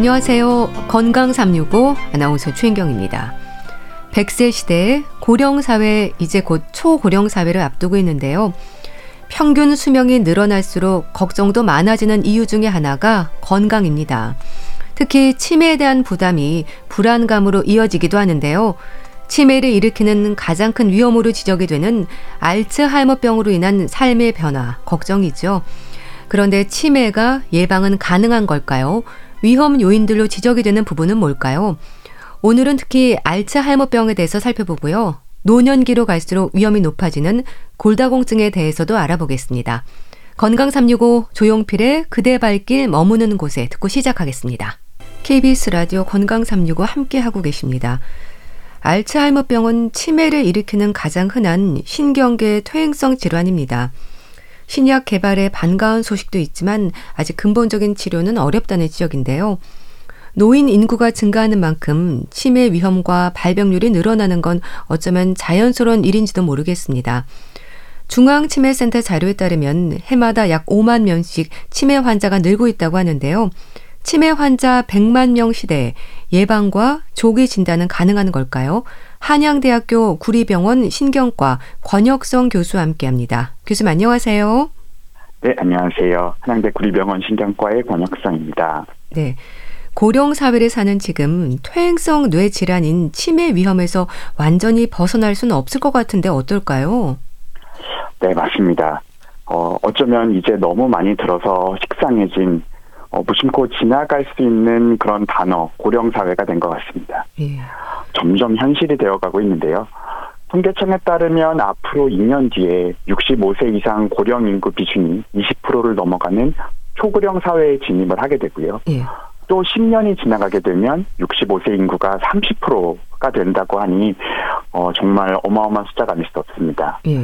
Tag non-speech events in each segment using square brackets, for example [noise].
안녕하세요. 건강 365 아나운서 최인경입니다. 100세 시대에 고령 사회 이제 곧 초고령 사회를 앞두고 있는데요. 평균 수명이 늘어날수록 걱정도 많아지는 이유 중에 하나가 건강입니다. 특히 치매에 대한 부담이 불안감으로 이어지기도 하는데요. 치매를 일으키는 가장 큰 위험으로 지적이 되는 알츠하이머병으로 인한 삶의 변화, 걱정이죠. 그런데 치매가 예방은 가능한 걸까요? 위험 요인들로 지적이 되는 부분은 뭘까요? 오늘은 특히 알츠하이머병에 대해서 살펴보고요. 노년기로 갈수록 위험이 높아지는 골다공증에 대해서도 알아보겠습니다. 건강 365 조용필의 그대 발길 머무는 곳에 듣고 시작하겠습니다. KBS 라디오 건강 365 함께 하고 계십니다. 알츠하이머병은 치매를 일으키는 가장 흔한 신경계 퇴행성 질환입니다. 신약 개발에 반가운 소식도 있지만 아직 근본적인 치료는 어렵다는 지적인데요. 노인 인구가 증가하는 만큼 치매 위험과 발병률이 늘어나는 건 어쩌면 자연스러운 일인지도 모르겠습니다. 중앙치매센터 자료에 따르면 해마다 약 5만 명씩 치매 환자가 늘고 있다고 하는데요. 치매 환자 100만 명 시대에 예방과 조기 진단은 가능한 걸까요? 한양대학교 구리병원 신경과 권혁성 교수와 함께합니다. 교수님 안녕하세요. 네, 안녕하세요. 한양대 구리병원 신경과의 권혁성입니다. 네. 고령 사회를 사는 지금 퇴행성 뇌 질환인 치매 위험에서 완전히 벗어날 수는 없을 것 같은데 어떨까요? 네, 맞습니다. 어, 어쩌면 이제 너무 많이 들어서 식상해진 어, 무심코 지나갈 수 있는 그런 단어 고령 사회가 된 것 같습니다. 예. 점점 현실이 되어가고 있는데요. 통계청에 따르면 앞으로 2년 뒤에 65세 이상 고령 인구 비중이 20%를 넘어가는 초고령 사회에 진입을 하게 되고요. 예. 또 10년이 지나가게 되면 65세 인구가 30%가 된다고 하니 어, 정말 어마어마한 숫자가 아닐 수 없습니다. 예.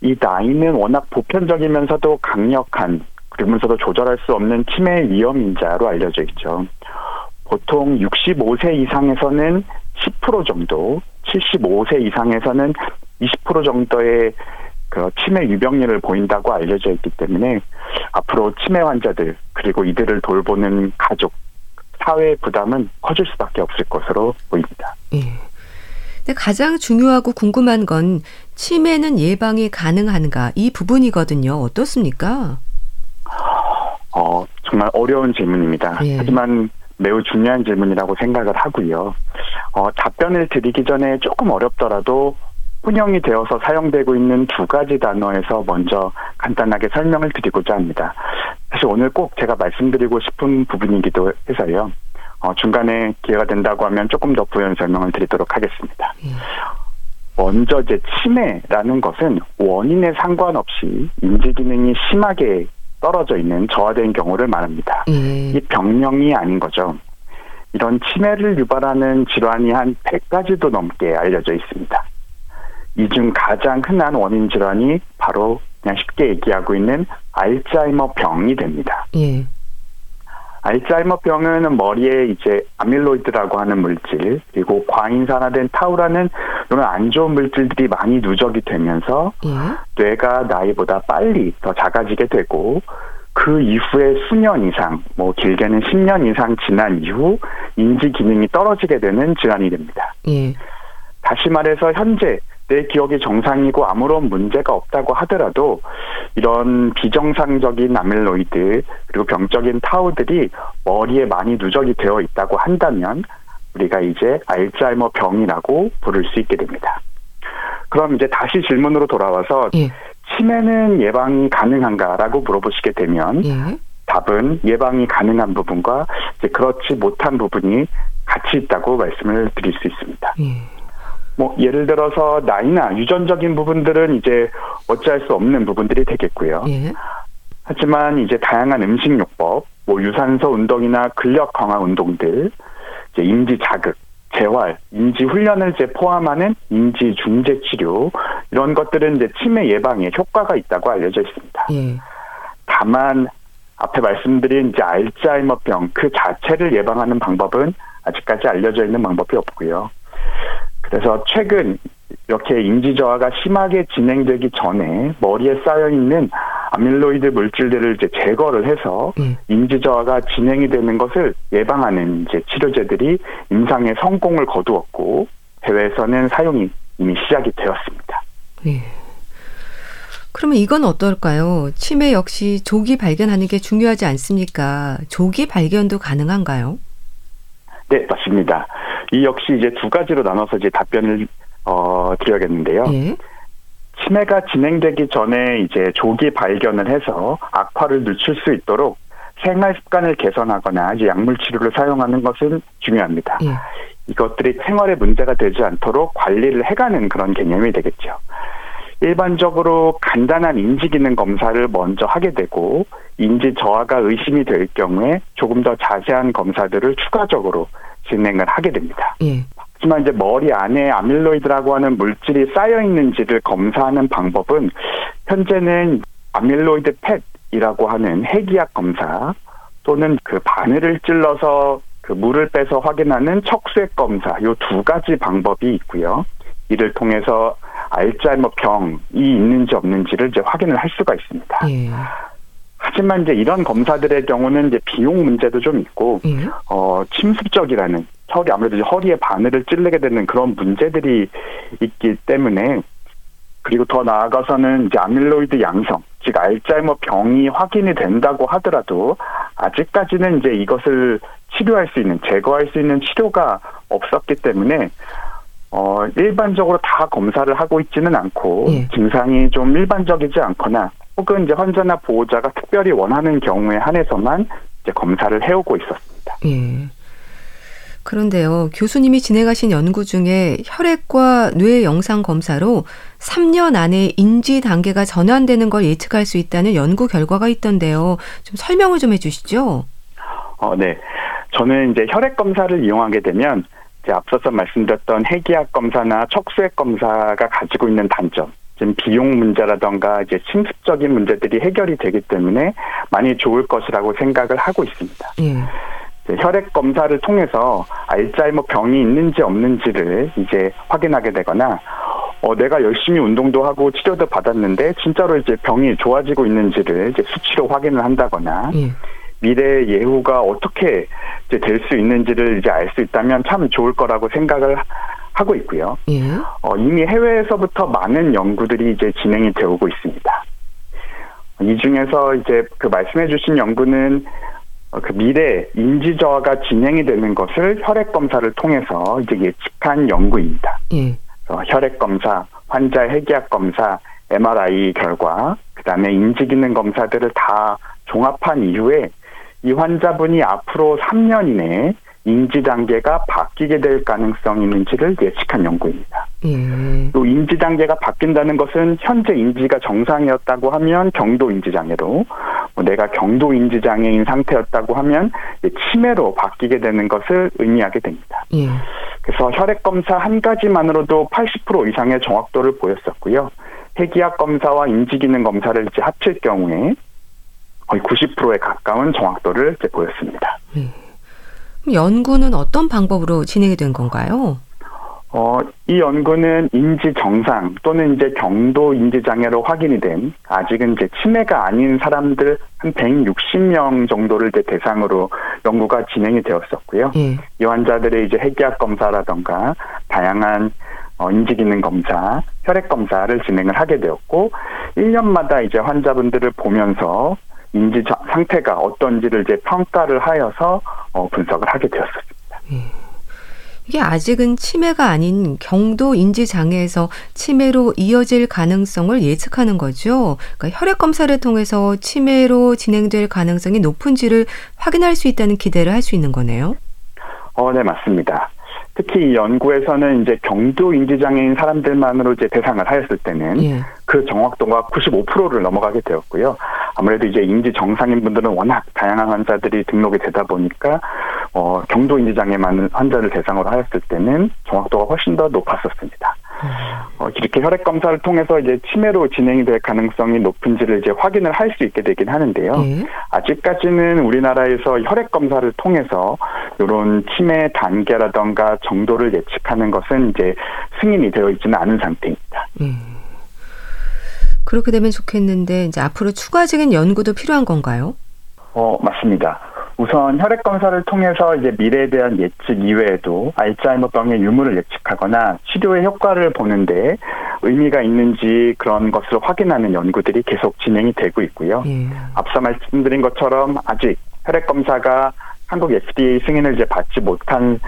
이 나이는 워낙 보편적이면서도 강력한 그러면서도 조절할 수 없는 치매 위험 인자로 알려져 있죠. 보통 65세 이상에서는 10% 정도, 75세 이상에서는 20% 정도의 그 치매 유병률을 보인다고 알려져 있기 때문에 앞으로 치매 환자들 그리고 이들을 돌보는 가족 사회의 부담은 커질 수밖에 없을 것으로 보입니다. 예. 가장 중요하고 궁금한 건 치매는 예방이 가능한가 이 부분이거든요. 어떻습니까? 어, 정말 어려운 질문입니다. 예. 하지만 매우 중요한 질문이라고 생각을 하고요. 어, 답변을 드리기 전에 조금 어렵더라도 혼용이 되어서 사용되고 있는 두 가지 단어에서 먼저 간단하게 설명을 드리고자 합니다. 사실 오늘 꼭 제가 말씀드리고 싶은 부분이기도 해서요. 어, 중간에 기회가 된다고 하면 조금 더 부연 설명을 드리도록 하겠습니다. 예. 먼저 이제 치매라는 것은 원인에 상관없이 인지 기능이 심하게 떨어져 있는 저하된 경우를 말합니다. 예. 이 병명이 아닌 거죠. 이런 치매를 유발하는 질환이 한 100가지도 넘게 알려져 있습니다. 이 중 가장 흔한 원인 질환이 바로 그냥 쉽게 얘기하고 있는 알츠하이머 병이 됩니다. 예. 알츠하이머병은 머리에 이제 아밀로이드라고 하는 물질 그리고 과인산화된 타우라는 이런 안 좋은 물질들이 많이 누적이 되면서 예. 뇌가 나이보다 빨리 더 작아지게 되고 그 이후에 수년 이상, 뭐 길게는 10년 이상 지난 이후 인지 기능이 떨어지게 되는 질환이 됩니다. 예. 다시 말해서 현재 내 기억이 정상이고 아무런 문제가 없다고 하더라도 이런 비정상적인 아밀로이드 그리고 병적인 타우들이 머리에 많이 누적이 되어 있다고 한다면 우리가 이제 알츠하이머 병이라고 부를 수 있게 됩니다. 그럼 이제 다시 질문으로 돌아와서 예. 치매는 예방이 가능한가라고 물어보시게 되면 예. 답은 예방이 가능한 부분과 이제 그렇지 못한 부분이 같이 있다고 말씀을 드릴 수 있습니다. 예. 뭐 예를 들어서 나이나 유전적인 부분들은 이제 어찌할 수 없는 부분들이 되겠고요. 예. 하지만 이제 다양한 음식 요법, 뭐 유산소 운동이나 근력 강화 운동들, 이제 인지 자극, 재활, 인지 훈련을 이제 포함하는 인지 중재 치료 이런 것들은 이제 치매 예방에 효과가 있다고 알려져 있습니다. 예. 다만 앞에 말씀드린 이제 알츠하이머병 그 자체를 예방하는 방법은 아직까지 알려져 있는 방법이 없고요. 그래서 최근 이렇게 인지 저하가 심하게 진행되기 전에 머리에 쌓여 있는 아밀로이드 물질들을 이제 제거를 해서 예. 인지 저하가 진행이 되는 것을 예방하는 이제 치료제들이 임상의 성공을 거두었고 해외에서는 사용이 이미 시작이 되었습니다. 예. 그러면 이건 어떨까요? 치매 역시 조기 발견하는 게 중요하지 않습니까? 조기 발견도 가능한가요? 네, 맞습니다. 이 역시 이제 두 가지로 나눠서 이제 답변을 어, 드려야겠는데요. 예. 치매가 진행되기 전에 이제 조기 발견을 해서 악화를 늦출 수 있도록 생활 습관을 개선하거나 이제 약물 치료를 사용하는 것은 중요합니다. 예. 이것들이 생활에 문제가 되지 않도록 관리를 해가는 그런 개념이 되겠죠. 일반적으로 간단한 인지 기능 검사를 먼저 하게 되고 인지 저하가 의심이 될 경우에 조금 더 자세한 검사들을 추가적으로 진행을 하게 됩니다. 예. 하지만 이제 머리 안에 아밀로이드라고 하는 물질이 쌓여 있는지를 검사하는 방법은 현재는 아밀로이드 펫이라고 하는 핵이약 검사 또는 그 바늘을 찔러서 그 물을 빼서 확인하는 척수액 검사 요 두 가지 방법이 있고요. 이를 통해서 알츠하이머 병이 있는지 없는지를 이제 확인을 할 수가 있습니다. 예. 하지만 이제 이런 검사들의 경우는 이제 비용 문제도 좀 있고 예. 어 침습적이라는 허리 아무래도 허리에 바늘을 찔르게 되는 그런 문제들이 있기 때문에 그리고 더 나아가서는 이제 아밀로이드 양성 즉 알츠하이머 병이 확인이 된다고 하더라도 아직까지는 이제 이것을 치료할 수 있는 제거할 수 있는 치료가 없었기 때문에 어, 일반적으로 다 검사를 하고 있지는 않고 예. 증상이 좀 일반적이지 않거나 혹은 이제 환자나 보호자가 특별히 원하는 경우에 한해서만 이제 검사를 해오고 있었습니다. 예. 그런데요, 교수님이 진행하신 연구 중에 혈액과 뇌 영상 검사로 3년 안에 인지 단계가 전환되는 걸 예측할 수 있다는 연구 결과가 있던데요. 좀 설명을 좀 해주시죠. 어, 네. 저는 이제 혈액 검사를 이용하게 되면 이제 앞서서 말씀드렸던 해기학 검사나 척수액 검사가 가지고 있는 단점, 지금 비용 문제라던가 이제 침습적인 문제들이 해결이 되기 때문에 많이 좋을 것이라고 생각을 하고 있습니다. 예. 혈액 검사를 통해서 알츠하이머 병이 있는지 없는지를 이제 확인하게 되거나 어, 내가 열심히 운동도 하고 치료도 받았는데 진짜로 이제 병이 좋아지고 있는지를 이제 수치로 확인을 한다거나 예. 미래 예후가 어떻게 될수 있는지를 이제 알 수 있다면 참 좋을 거라고 생각을 하고 있고요. 예. 어, 이미 해외에서부터 많은 연구들이 이제 진행이 되고 있습니다. 이 중에서 이제 그 말씀해주신 연구는 어, 그 미래 인지 저하가 진행이 되는 것을 혈액 검사를 통해서 이제 예측한 연구입니다. 예. 혈액 검사, 환자 핵의학 검사, MRI 결과, 그 다음에 인지 기능 검사들을 다 종합한 이후에 이 환자분이 앞으로 3년 이내에 인지 단계가 바뀌게 될 가능성이 있는지를 예측한 연구입니다. 예. 또 인지 단계가 바뀐다는 것은 현재 인지가 정상이었다고 하면 경도 인지 장애로, 뭐 내가 경도 인지 장애인 상태였다고 하면 치매로 바뀌게 되는 것을 의미하게 됩니다. 예. 그래서 혈액 검사 한 가지만으로도 80% 이상의 정확도를 보였었고요. 폐기학 검사와 인지 기능 검사를 이제 합칠 경우에 거의 90%에 가까운 정확도를 이제 보였습니다. 네. 연구는 어떤 방법으로 진행이 된 건가요? 어, 이 연구는 인지 정상 또는 이제 경도 인지 장애로 확인이 된 아직은 이제 치매가 아닌 사람들 한 160명 정도를 이제 대상으로 연구가 진행이 되었었고요. 예. 이 환자들의 이제 핵의학 검사라던가 다양한 어, 인지 기능 검사, 혈액 검사를 진행을 하게 되었고 1년마다 이제 환자분들을 보면서 인지 상태가 어떤지를 이제 평가를 하여서 어, 분석을 하게 되었습니다. 예. 이게 아직은 치매가 아닌 경도 인지 장애에서 치매로 이어질 가능성을 예측하는 거죠. 그러니까 혈액 검사를 통해서 치매로 진행될 가능성이 높은지를 확인할 수 있다는 기대를 할 수 있는 거네요. 어, 네, 맞습니다. 특히 이 연구에서는 이제 경도 인지장애인 사람들만으로 이제 대상을 하였을 때는 예. 그 정확도가 95%를 넘어가게 되었고요. 아무래도 이제 인지 정상인 분들은 워낙 다양한 환자들이 등록이 되다 보니까 어, 경도 인지장애 많은 환자를 대상으로 하였을 때는 정확도가 훨씬 더 높았었습니다. 어, 이렇게 혈액 검사를 통해서 이제 치매로 진행이 될 가능성이 높은지를 이제 확인을 할 수 있게 되긴 하는데요. 네. 아직까지는 우리나라에서 혈액 검사를 통해서 이런 치매 단계라던가 정도를 예측하는 것은 이제 승인이 되어 있지는 않은 상태입니다. 네. 그렇게 되면 좋겠는데 이제 앞으로 추가적인 연구도 필요한 건가요? 어, 맞습니다. 우선 혈액 검사를 통해서 이제 미래에 대한 예측 이외에도 알츠하이머병의 유무를 예측하거나 치료의 효과를 보는데 의미가 있는지 그런 것을 확인하는 연구들이 계속 진행이 되고 있고요. 예. 앞서 말씀드린 것처럼 아직 혈액 검사가 한국 FDA 승인을 이제 받지 못한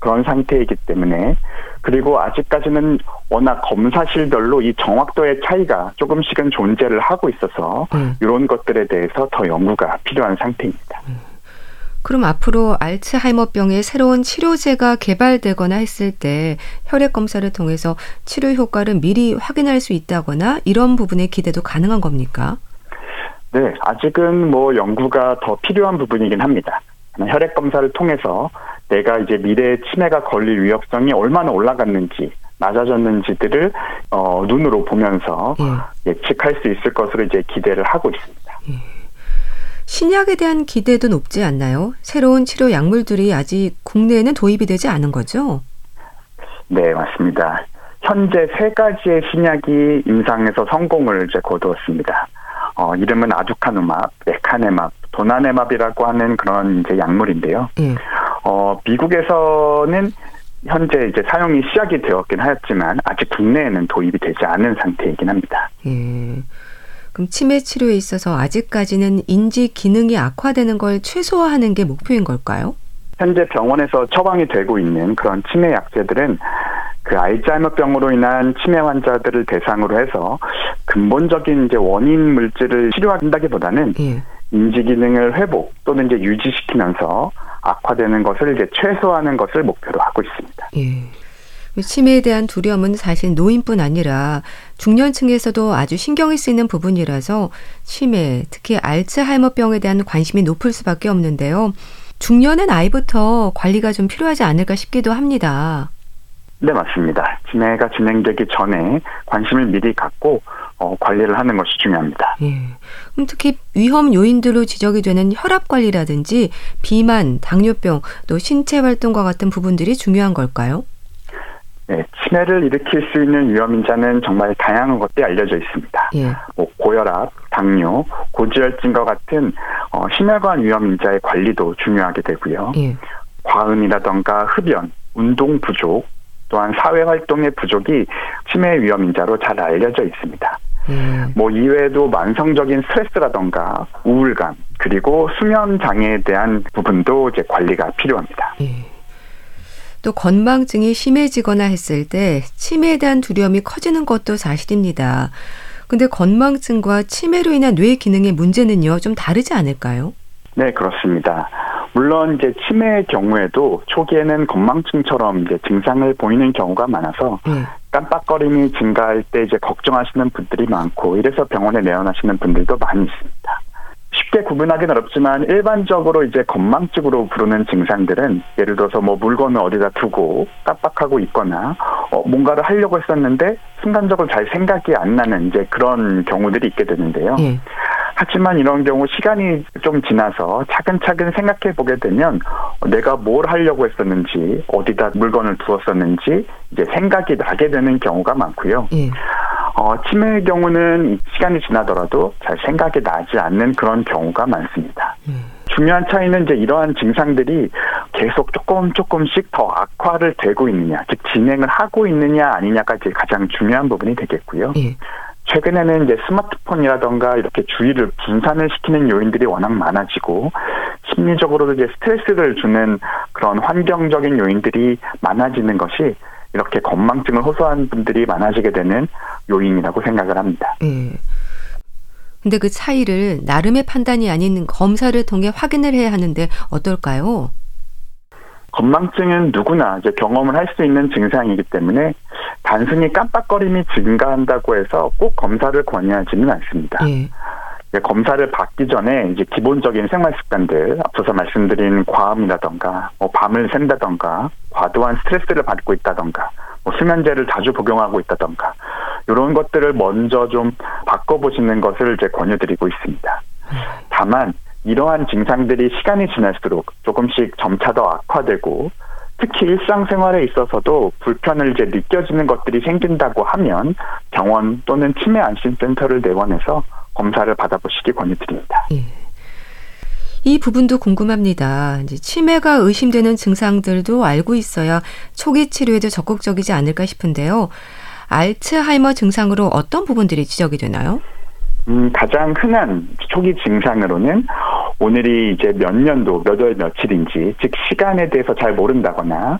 그런 상태이기 때문에 그리고 아직까지는 워낙 검사실별로 이 정확도의 차이가 조금씩은 존재를 하고 있어서 음. 이런 것들에 대해서 더 연구가 필요한 상태입니다. 음. 그럼 앞으로 알츠하이머병의 새로운 치료제가 개발되거나 했을 때 혈액 검사를 통해서 치료 효과를 미리 확인할 수 있다거나 이런 부분의 기대도 가능한 겁니까? 네, 아직은 뭐 연구가 더 필요한 부분이긴 합니다. 혈액 검사를 통해서 내가 이제 미래에 치매가 걸릴 위협성이 얼마나 올라갔는지 낮아졌는지들을 어, 눈으로 보면서 예. 예측할 수 있을 것으로 이제 기대를 하고 있습니다. 예. 신약에 대한 기대도 높지 않나요? 새로운 치료 약물들이 아직 국내에는 도입이 되지 않은 거죠? 네, 맞습니다. 현재 세 가지의 신약이 임상에서 성공을 이제 거두었습니다. 어, 이름은 아두카누맙, 레카네맙, 도나네맙이라고 하는 그런 이제 약물인데요. 예. 어, 미국에서는 현재 이제 사용이 시작이 되었긴 하였지만 아직 국내에는 도입이 되지 않은 상태이긴 합니다. 예. 그럼 치매 치료에 있어서 아직까지는 인지 기능이 악화되는 걸 최소화하는 게 목표인 걸까요? 현재 병원에서 처방이 되고 있는 그런 치매 약제들은 그 알츠하이머병으로 인한 치매 환자들을 대상으로 해서 근본적인 이제 원인 물질을 치료한다기보다는 예. 인지 기능을 회복 또는 이제 유지시키면서 악화되는 것을 이제 최소화하는 것을 목표로 하고 있습니다. 예. 치매에 대한 두려움은 사실 노인뿐 아니라 중년층에서도 아주 신경이 쓰이는 부분이라서 치매, 특히 알츠하이머병에 대한 관심이 높을 수밖에 없는데요. 중년의 나이부터 관리가 좀 필요하지 않을까 싶기도 합니다. 네, 맞습니다. 치매가 진행되기 전에 관심을 미리 갖고 어, 관리를 하는 것이 중요합니다. 예. 그럼 특히 위험 요인들로 지적이 되는 혈압 관리라든지 비만, 당뇨병, 또 신체 활동과 같은 부분들이 중요한 걸까요? 네, 치매를 일으킬 수 있는 위험 인자는 정말 다양한 것들이 알려져 있습니다. 예. 뭐 고혈압, 당뇨, 고지혈증과 같은 어, 심혈관 위험 인자의 관리도 중요하게 되고요. 예. 과음이라던가 흡연, 운동 부족, 또한 사회 활동의 부족이 치매 위험 인자로 잘 알려져 있습니다. 음. 뭐 이외에도 만성적인 스트레스라던가 우울감 그리고 수면 장애에 대한 부분도 이제 관리가 필요합니다. 예. 또 건망증이 심해지거나 했을 때 치매에 대한 두려움이 커지는 것도 사실입니다. 근데 건망증과 치매로 인한 뇌 기능의 문제는요, 좀 다르지 않을까요? 네, 그렇습니다. 물론 이제 치매의 경우에도 초기에는 건망증처럼 이제 증상을 보이는 경우가 많아서 네. 깜빡거림이 증가할 때 이제 걱정하시는 분들이 많고 이래서 병원에 내원하시는 분들도 많이 있습니다. 쉽게 구분하기는 어렵지만 일반적으로 이제 건망증으로 부르는 증상들은 예를 들어서 뭐 물건을 어디다 두고 깜빡하고 있거나 어 뭔가를 하려고 했었는데 순간적으로 잘 생각이 안 나는 이제 그런 경우들이 있게 되는데요. 예. 하지만 이런 경우 시간이 좀 지나서 차근차근 생각해 보게 되면 내가 뭘 하려고 했었는지 어디다 물건을 두었었는지 이제 생각이 나게 되는 경우가 많고요. 예. 어, 치매의 경우는 시간이 지나더라도 잘 생각이 나지 않는 그런 경우가 많습니다. 음. 중요한 차이는 이제 이러한 증상들이 계속 조금 조금씩 더 악화를 되고 있느냐, 즉 진행을 하고 있느냐 아니냐가 이제 가장 중요한 부분이 되겠고요. 예. 최근에는 이제 스마트폰이라던가 이렇게 주의를 분산을 시키는 요인들이 워낙 많아지고 심리적으로도 이제 스트레스를 주는 그런 환경적인 요인들이 많아지는 것이 이렇게 건망증을 호소한 분들이 많아지게 되는 요인이라고 생각을 합니다. 네. 근데 그 차이를 나름의 판단이 아닌 검사를 통해 확인을 해야 하는데 어떨까요? 건망증은 누구나 이제 경험을 할 수 있는 증상이기 때문에 단순히 깜빡거림이 증가한다고 해서 꼭 검사를 권유하지는 않습니다. 예. 검사를 받기 전에 이제 기본적인 생활 습관들 앞서서 말씀드린 과음이라던가 뭐 밤을 샌다던가 과도한 스트레스를 받고 있다던가 뭐 수면제를 자주 복용하고 있다던가 이런 것들을 먼저 좀 바꿔보시는 것을 이제 권유드리고 있습니다. 다만 이러한 증상들이 시간이 지날수록 조금씩 점차 더 악화되고 특히 일상생활에 있어서도 불편을 이제 느껴지는 것들이 생긴다고 하면 병원 또는 치매 안심센터를 내원해서 검사를 받아보시기 권유드립니다. 예. 이 부분도 궁금합니다. 이제 치매가 의심되는 증상들도 알고 있어야 초기 치료에도 적극적이지 않을까 싶은데요. 알츠하이머 증상으로 어떤 부분들이 지적이 되나요? 음, 가장 흔한 초기 증상으로는 오늘이 이제 몇 년도, 몇 월 며칠인지, 즉 시간에 대해서 잘 모른다거나,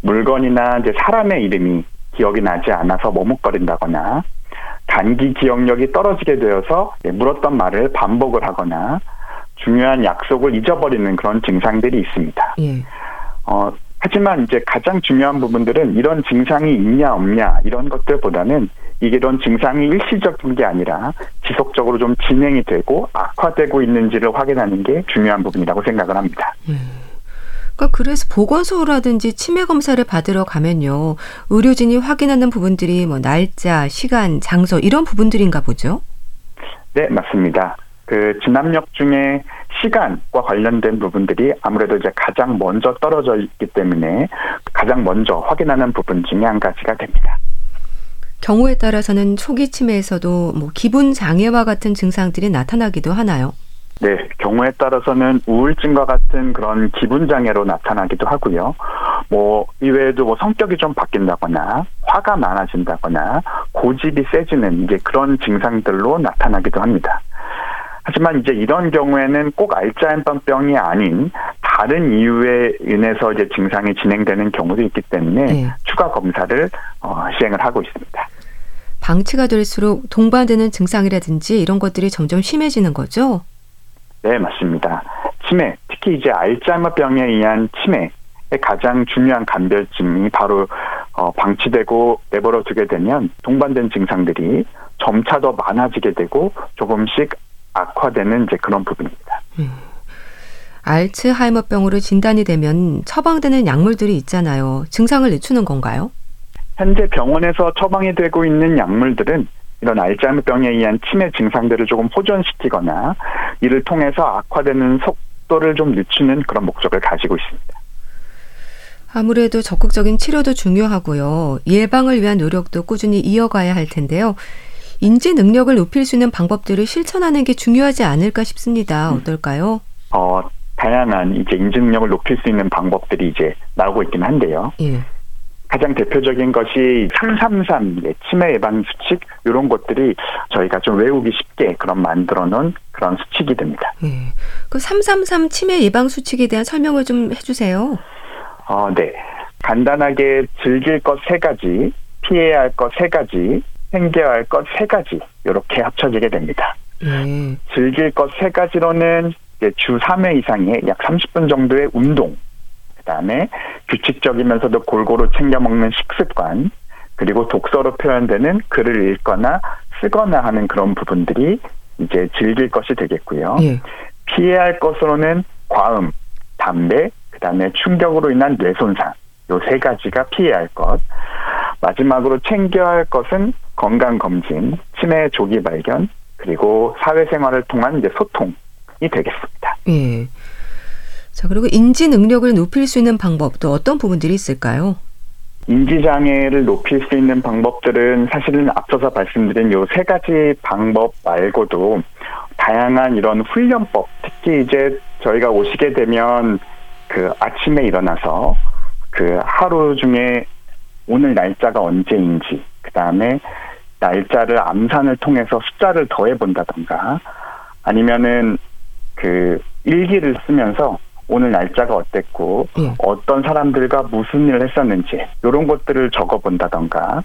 물건이나 이제 사람의 이름이 기억이 나지 않아서 머뭇거린다거나, 단기 기억력이 떨어지게 되어서 물었던 말을 반복을 하거나, 중요한 약속을 잊어버리는 그런 증상들이 있습니다. 예. 어, 하지만 이제 가장 중요한 부분들은 이런 증상이 있냐 없냐 이런 것들보다는 이게 이런 증상이 일시적인 게 아니라 지속적으로 좀 진행이 되고 악화되고 있는지를 확인하는 게 중요한 부분이라고 생각을 합니다. 음. 그러니까 그래서 보건소라든지 치매 검사를 받으러 가면요 의료진이 확인하는 부분들이 뭐 날짜, 시간, 장소 이런 부분들인가 보죠? 네 맞습니다. 그 진압력 중에 시간과 관련된 부분들이 아무래도 이제 가장 먼저 떨어져 있기 때문에 가장 먼저 확인하는 부분 중에 한 가지가 됩니다. 경우에 따라서는 초기 치매에서도 뭐 기분 장애와 같은 증상들이 나타나기도 하나요? 네, 경우에 따라서는 우울증과 같은 그런 기분 장애로 나타나기도 하고요. 뭐 이외에도 뭐 성격이 좀 바뀐다거나 화가 많아진다거나 고집이 세지는 이제 그런 증상들로 나타나기도 합니다. 하지만 이제 이런 경우에는 꼭 알츠하이머병이 아닌 다른 이유에 인해서 이제 증상이 진행되는 경우도 있기 때문에 네. 추가 검사를 어, 시행을 하고 있습니다. 방치가 될수록 동반되는 증상이라든지 이런 것들이 점점 심해지는 거죠? 네, 맞습니다. 치매, 특히 이제 알츠하이머병에 의한 치매의 가장 중요한 감별증이 바로 어, 방치되고 내버려 두게 되면 동반된 증상들이 점차 더 많아지게 되고 조금씩 악화되는 이제 그런 부분입니다. 음. 알츠하이머병으로 진단이 되면 처방되는 약물들이 있잖아요. 증상을 늦추는 건가요? 현재 병원에서 처방이 되고 있는 약물들은 이런 알츠하이머병에 의한 치매 증상들을 조금 호전시키거나 이를 통해서 악화되는 속도를 좀 늦추는 그런 목적을 가지고 있습니다. 아무래도 적극적인 치료도 중요하고요. 예방을 위한 노력도 꾸준히 이어가야 할 텐데요. 인지 능력을 높일 수 있는 방법들을 실천하는 게 중요하지 않을까 싶습니다. 음. 어떨까요? 어, 다양한 이제 인지 능력을 높일 수 있는 방법들이 이제 나오고 있긴 한데요. 예. 가장 대표적인 것이 333 치매 예방 수칙 이런 것들이 저희가 좀 외우기 쉽게 그런 만들어 놓은 그런 수칙이 됩니다. 예. 그333 치매 예방 수칙에 대한 설명을 좀 해주세요. 어, 네. 간단하게 즐길 것 세 가지, 피해야 할 것 세 가지, 챙겨야 할 것 세 가지 이렇게 합쳐지게 됩니다. 음. 즐길 것 세 가지로는 주 3회 이상의 약 30분 정도의 운동, 그 다음에 규칙적이면서도 골고루 챙겨 먹는 식습관, 그리고 독서로 표현되는 글을 읽거나 쓰거나 하는 그런 부분들이 이제 즐길 것이 되겠고요. 예. 피해야 할 것으로는 과음, 담배, 그 다음에 충격으로 인한 뇌 손상 요 세 가지가 피해야 할 것. 마지막으로 챙겨야 할 것은 건강 검진, 치매 조기 발견, 그리고 사회생활을 통한 이제 소통이 되겠습니다. 예. 자, 그리고 인지 능력을 높일 수 있는 방법도 어떤 부분들이 있을까요? 인지 장애를 높일 수 있는 방법들은 사실은 앞서서 말씀드린 요 세 가지 방법 말고도 다양한 이런 훈련법, 특히 이제 저희가 오시게 되면 그 아침에 일어나서 그 하루 중에 오늘 날짜가 언제인지, 그 다음에 날짜를 암산을 통해서 숫자를 더해 본다던가, 아니면은 그 일기를 쓰면서 오늘 날짜가 어땠고 예. 어떤 사람들과 무슨 일을 했었는지 이런 것들을 적어본다던가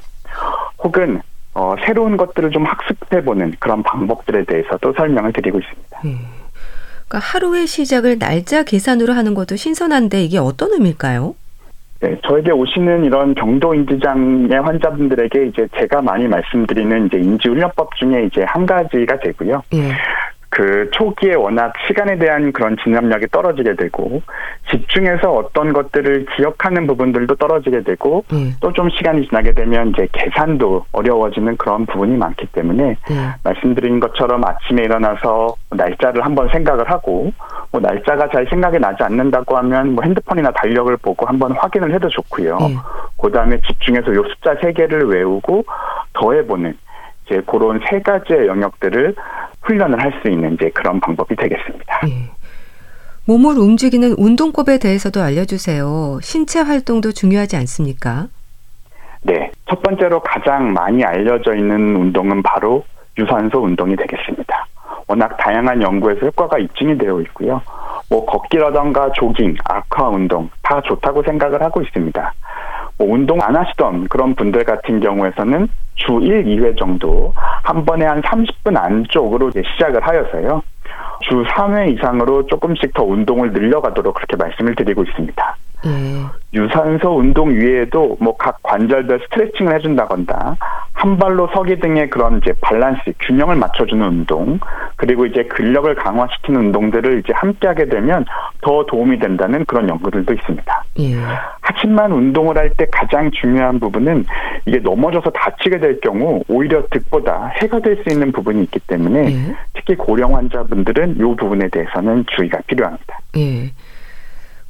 혹은 어, 새로운 것들을 좀 학습해보는 그런 방법들에 대해서도 설명을 드리고 있습니다. 예. 그러니까 하루의 시작을 날짜 계산으로 하는 것도 신선한데 이게 어떤 의미일까요? 네, 저에게 오시는 이런 경도 인지장애 환자분들에게 이제 제가 많이 말씀드리는 이제 인지훈련법 중에 이제 한 가지가 되고요. 예. 그 초기에 워낙 시간에 대한 그런 진압력이 떨어지게 되고 집중해서 어떤 것들을 기억하는 부분들도 떨어지게 되고 예. 또좀 시간이 지나게 되면 이제 계산도 어려워지는 그런 부분이 많기 때문에 예. 말씀드린 것처럼 아침에 일어나서 날짜를 한번 생각을 하고 뭐 날짜가 잘 생각이 나지 않는다고 하면 뭐 핸드폰이나 달력을 보고 한번 확인을 해도 좋고요. 네. 그다음에 집중해서 요 숫자 세 개를 외우고 더해보는 이제 그런 세 가지의 영역들을 훈련을 할 수 있는 이제 그런 방법이 되겠습니다. 네. 몸을 움직이는 운동법에 대해서도 알려주세요. 신체 활동도 중요하지 않습니까? 네. 첫 번째로 가장 많이 알려져 있는 운동은 바로 유산소 운동이 되겠습니다. 워낙 다양한 연구에서 효과가 입증이 되어 있고요. 뭐 걷기라던가 조깅, 아쿠아 운동 다 좋다고 생각을 하고 있습니다. 뭐 운동 안 하시던 그런 분들 같은 경우에서는 주 1, 2회 정도 한 번에 한 30분 안쪽으로 시작을 하여서요. 주 3회 이상으로 조금씩 더 운동을 늘려가도록 그렇게 말씀을 드리고 있습니다. 네. 유산소 운동 외에도 뭐 각 관절별 스트레칭을 해준다거나 한 발로 서기 등의 그런 이제 밸런스 균형을 맞춰주는 운동 그리고 이제 근력을 강화시키는 운동들을 이제 함께 하게 되면 더 도움이 된다는 그런 연구들도 있습니다. 예. 하지만 운동을 할 때 가장 중요한 부분은 이게 넘어져서 다치게 될 경우 오히려 득보다 해가 될 수 있는 부분이 있기 때문에 예. 특히 고령 환자분들은 이 부분에 대해서는 주의가 필요합니다. 예.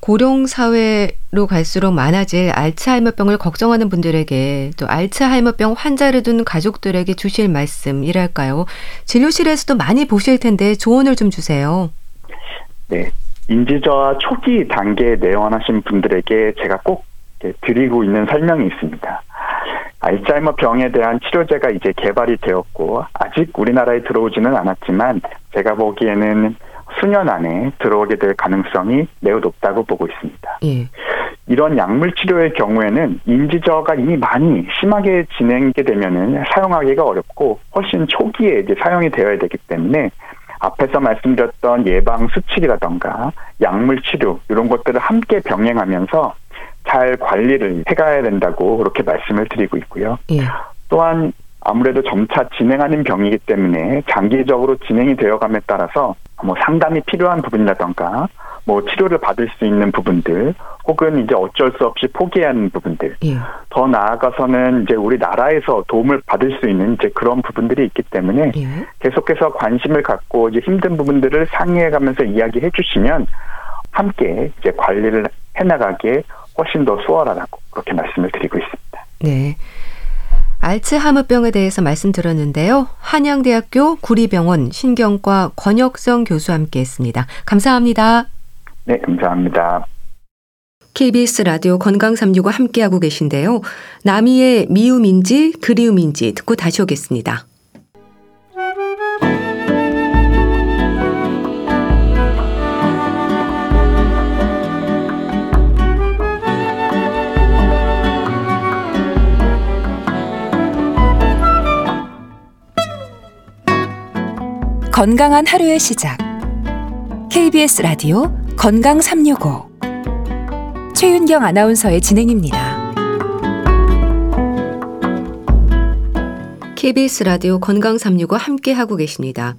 고령 사회로 갈수록 많아질 알츠하이머병을 걱정하는 분들에게 또 알츠하이머병 환자를 둔 가족들에게 주실 말씀이랄까요? 진료실에서도 많이 보실 텐데 조언을 좀 주세요. 네. 인지저하 초기 단계에 내원하신 분들에게 제가 꼭 드리고 있는 설명이 있습니다. 알츠하이머 병에 대한 치료제가 이제 개발이 되었고 아직 우리나라에 들어오지는 않았지만 제가 보기에는 수년 안에 들어오게 될 가능성이 매우 높다고 보고 있습니다. 예. 이런 약물 치료의 경우에는 인지 저하가 이미 많이 심하게 진행게 되면은 사용하기가 어렵고 훨씬 초기에 이제 사용이 되어야 되기 때문에 앞에서 말씀드렸던 예방 수칙이라던가 약물 치료 이런 것들을 함께 병행하면서 잘 관리를 해가야 된다고 그렇게 말씀을 드리고 있고요. 예. 또한 아무래도 점차 진행하는 병이기 때문에 장기적으로 진행이 되어감에 따라서 뭐 상담이 필요한 부분이라던가 뭐 치료를 받을 수 있는 부분들 혹은 이제 어쩔 수 없이 포기하는 부분들 예. 더 나아가서는 이제 우리나라에서 도움을 받을 수 있는 이제 그런 부분들이 있기 때문에 예. 계속해서 관심을 갖고 이제 힘든 부분들을 상의해 가면서 이야기해 주시면 함께 이제 관리를 해 나가기에 훨씬 더 수월하다고 그렇게 말씀을 드리고 있습니다. 네. 알츠하이머병에 대해서 말씀드렸는데요. 한양대학교 구리병원 신경과 권혁성 교수와 함께했습니다. 감사합니다. 네, 감사합니다. KBS 라디오 건강365 함께하고 계신데요. 남이의 미움인지 그리움인지 듣고 다시 오겠습니다. 건강한 하루의 시작. KBS 라디오 건강 365. 최윤경 아나운서의 진행입니다. KBS 라디오 건강 365 함께 하고 계십니다.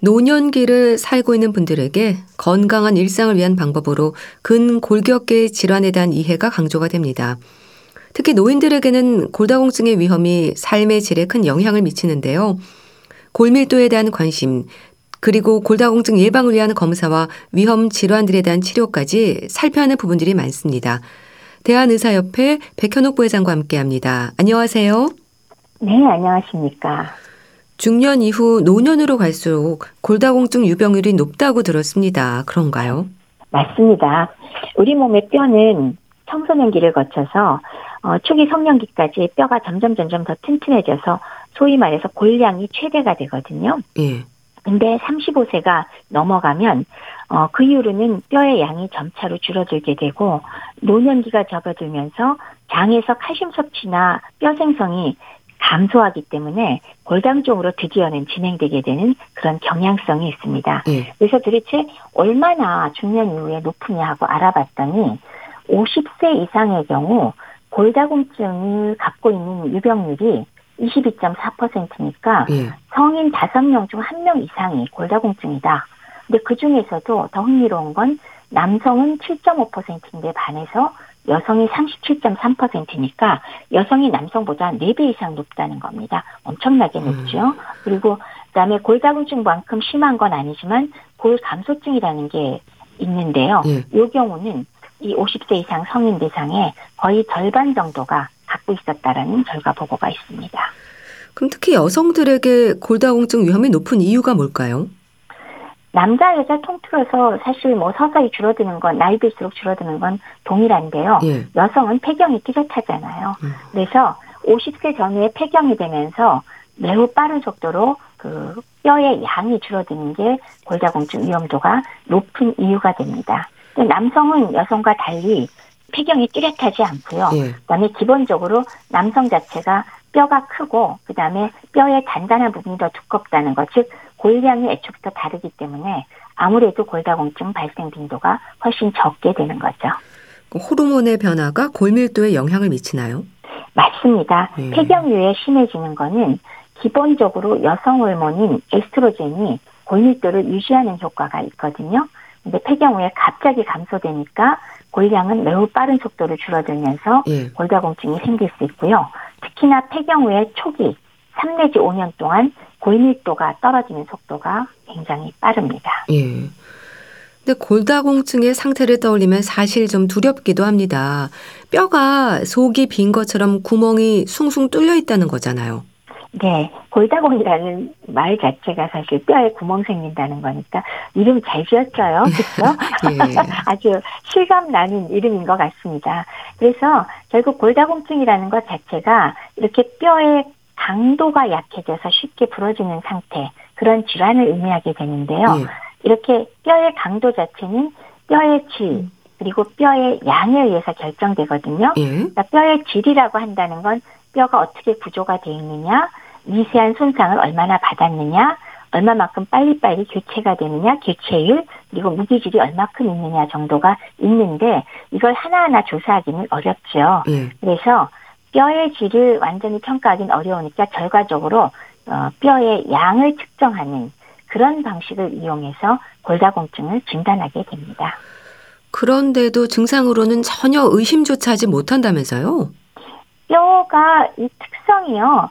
노년기를 살고 있는 분들에게 건강한 일상을 위한 방법으로 근골격계 질환에 대한 이해가 강조가 됩니다. 특히 노인들에게는 골다공증의 위험이 삶의 질에 큰 영향을 미치는데요. 골밀도에 대한 관심, 그리고 골다공증 예방을 위한 검사와 위험 질환들에 대한 치료까지 살펴야 하는 부분들이 많습니다. 대한의사협회 백현옥 부회장과 함께합니다. 안녕하세요. 네, 안녕하십니까. 중년 이후 노년으로 갈수록 골다공증 유병률이 높다고 들었습니다. 그런가요? 맞습니다. 우리 몸의 뼈는 청소년기를 거쳐서 어, 초기 성년기까지 뼈가 점점 점점 더 튼튼해져서 소위 말해서 골량이 최대가 되거든요. 예. 근데 35세가 넘어가면 어, 그 이후로는 뼈의 양이 점차로 줄어들게 되고 노년기가 접어들면서 장에서 칼슘 섭취나 뼈 생성이 감소하기 때문에 골당 쪽으로 드디어는 진행되게 되는 그런 경향성이 있습니다. 예. 그래서 도대체 얼마나 중년 이후에 높으냐 하고 알아봤더니 50세 이상의 경우 골다공증을 갖고 있는 유병률이 22.4%니까 예. 성인 5명 중 1명 이상이 골다공증이다. 근데 그 중에서도 더 흥미로운 건 남성은 7.5%인데 반해서 여성이 37.3%니까 여성이 남성보다 4배 이상 높다는 겁니다. 엄청나게 높죠. 음. 그리고 그다음에 골다공증만큼 심한 건 아니지만 골감소증이라는 게 있는데요. 예. 이 경우는 이 50세 이상 성인 대상의 거의 절반 정도가 갖고 있었다라는 결과 보고가 있습니다. 그럼 특히 여성들에게 골다공증 위험이 높은 이유가 뭘까요? 남자 여자 통틀어서 사실 뭐 서서히 줄어드는 건 나이 들수록 줄어드는 건 동일한데요. 예. 여성은 폐경이 뚜렷하잖아요. 음. 그래서 50세 전후에 폐경이 되면서 매우 빠른 속도로 그 뼈의 양이 줄어드는 게 골다공증 위험도가 높은 이유가 됩니다. 남성은 여성과 달리 폐경이 뚜렷하지 않고요. 예. 그다음에 기본적으로 남성 자체가 뼈가 크고 그다음에 뼈의 단단한 부분이 더 두껍다는 것, 즉 골량이 애초부터 다르기 때문에 아무래도 골다공증 발생 빈도가 훨씬 적게 되는 거죠. 그 호르몬의 변화가 골밀도에 영향을 미치나요? 맞습니다. 예. 폐경 이후에 심해지는 거는 기본적으로 여성 호르몬인 에스트로겐이 골밀도를 유지하는 효과가 있거든요. 근데 폐경 후에 갑자기 감소되니까 골량은 매우 빠른 속도로 줄어들면서 예. 골다공증이 생길 수 있고요. 특히나 폐경 후에 초기 3 내지 5년 동안 골밀도가 떨어지는 속도가 굉장히 빠릅니다. 예. 근데 골다공증의 상태를 떠올리면 사실 좀 두렵기도 합니다. 뼈가 속이 빈 것처럼 구멍이 숭숭 뚫려 있다는 거잖아요. 네, 골다공이라는 말 자체가 사실 뼈에 구멍 생긴다는 거니까 이름 잘 지었어요, 그렇죠? 예. [laughs] 아주 실감 나는 이름인 것 같습니다. 그래서 결국 골다공증이라는 것 자체가 이렇게 뼈의 강도가 약해져서 쉽게 부러지는 상태 그런 질환을 의미하게 되는데요. 예. 이렇게 뼈의 강도 자체는 뼈의 질 그리고 뼈의 양에 의해서 결정되거든요. 예. 그러니까 뼈의 질이라고 한다는 건 뼈가 어떻게 구조가 되어 있느냐, 미세한 손상을 얼마나 받았느냐, 얼마만큼 빨리빨리 교체가 되느냐, 교체율, 그리고 무기질이 얼마큼 있느냐 정도가 있는데 이걸 하나하나 조사하기는 어렵죠. 예. 그래서 뼈의 질을 완전히 평가하기는 어려우니까 결과적으로 어, 뼈의 양을 측정하는 그런 방식을 이용해서 골다공증을 진단하게 됩니다. 그런데도 증상으로는 전혀 의심조차 하지 못한다면서요? 뼈가 이 특성이요.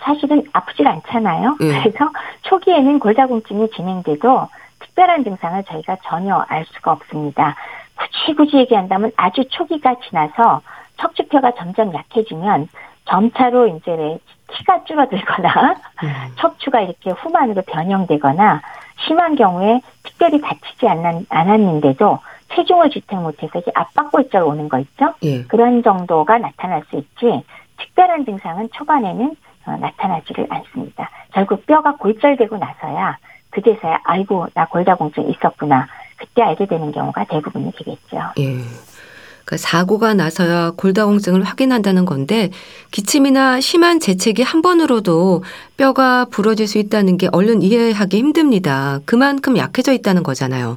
사실은 아프질 않잖아요. 예. 그래서 초기에는 골다공증이 진행돼도 특별한 증상을 저희가 전혀 알 수가 없습니다. 굳이 굳이 얘기한다면 아주 초기가 지나서 척추뼈가 점점 약해지면 점차로 이제 키가 줄어들거나 음. [laughs] 척추가 이렇게 후만으로 변형되거나 심한 경우에 특별히 다치지 않았는데도 체중을 지탱 못해서 이게 압박골절 오는 거 있죠? 예. 그런 정도가 나타날 수 있지 특별한 증상은 초반에는 어, 나타나지를 않습니다. 결국 뼈가 골절되고 나서야 그제서야 아이고 나 골다공증 있었구나 그때 알게 되는 경우가 대부분이 되겠죠. 예. 그 사고가 나서야 골다공증을 확인한다는 건데 기침이나 심한 재채기 한 번으로도 뼈가 부러질 수 있다는 게 얼른 이해하기 힘듭니다. 그만큼 약해져 있다는 거잖아요.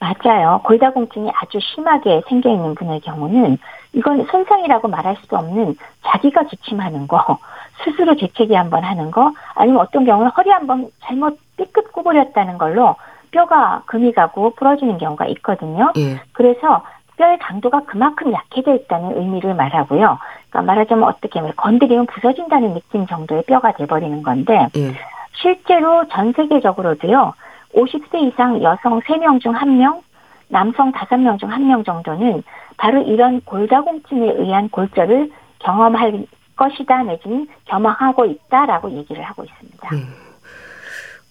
맞아요. 골다공증이 아주 심하게 생겨 있는 분의 경우는 이건 손상이라고 말할 수도 없는 자기가 기침하는 거, 스스로 재채기 한번 하는 거, 아니면 어떤 경우는 허리 한번 잘못 삐끗 구부렸다는 걸로 뼈가 금이 가고 부러지는 경우가 있거든요. 예. 그래서 뼈의 강도가 그만큼 약해져 있다는 의미를 말하고요. 그러니까 말하자면 어떻게 하면 건드리면 부서진다는 느낌 정도의 뼈가 돼버리는 건데 예. 실제로 전 세계적으로도요. 50세 이상 여성 3명 중 1명, 남성 5명 중 1명 정도는 바로 이런 골다공증에 의한 골절을 경험할 것이다 내지는 경험하고 있다라고 얘기를 하고 있습니다. 음.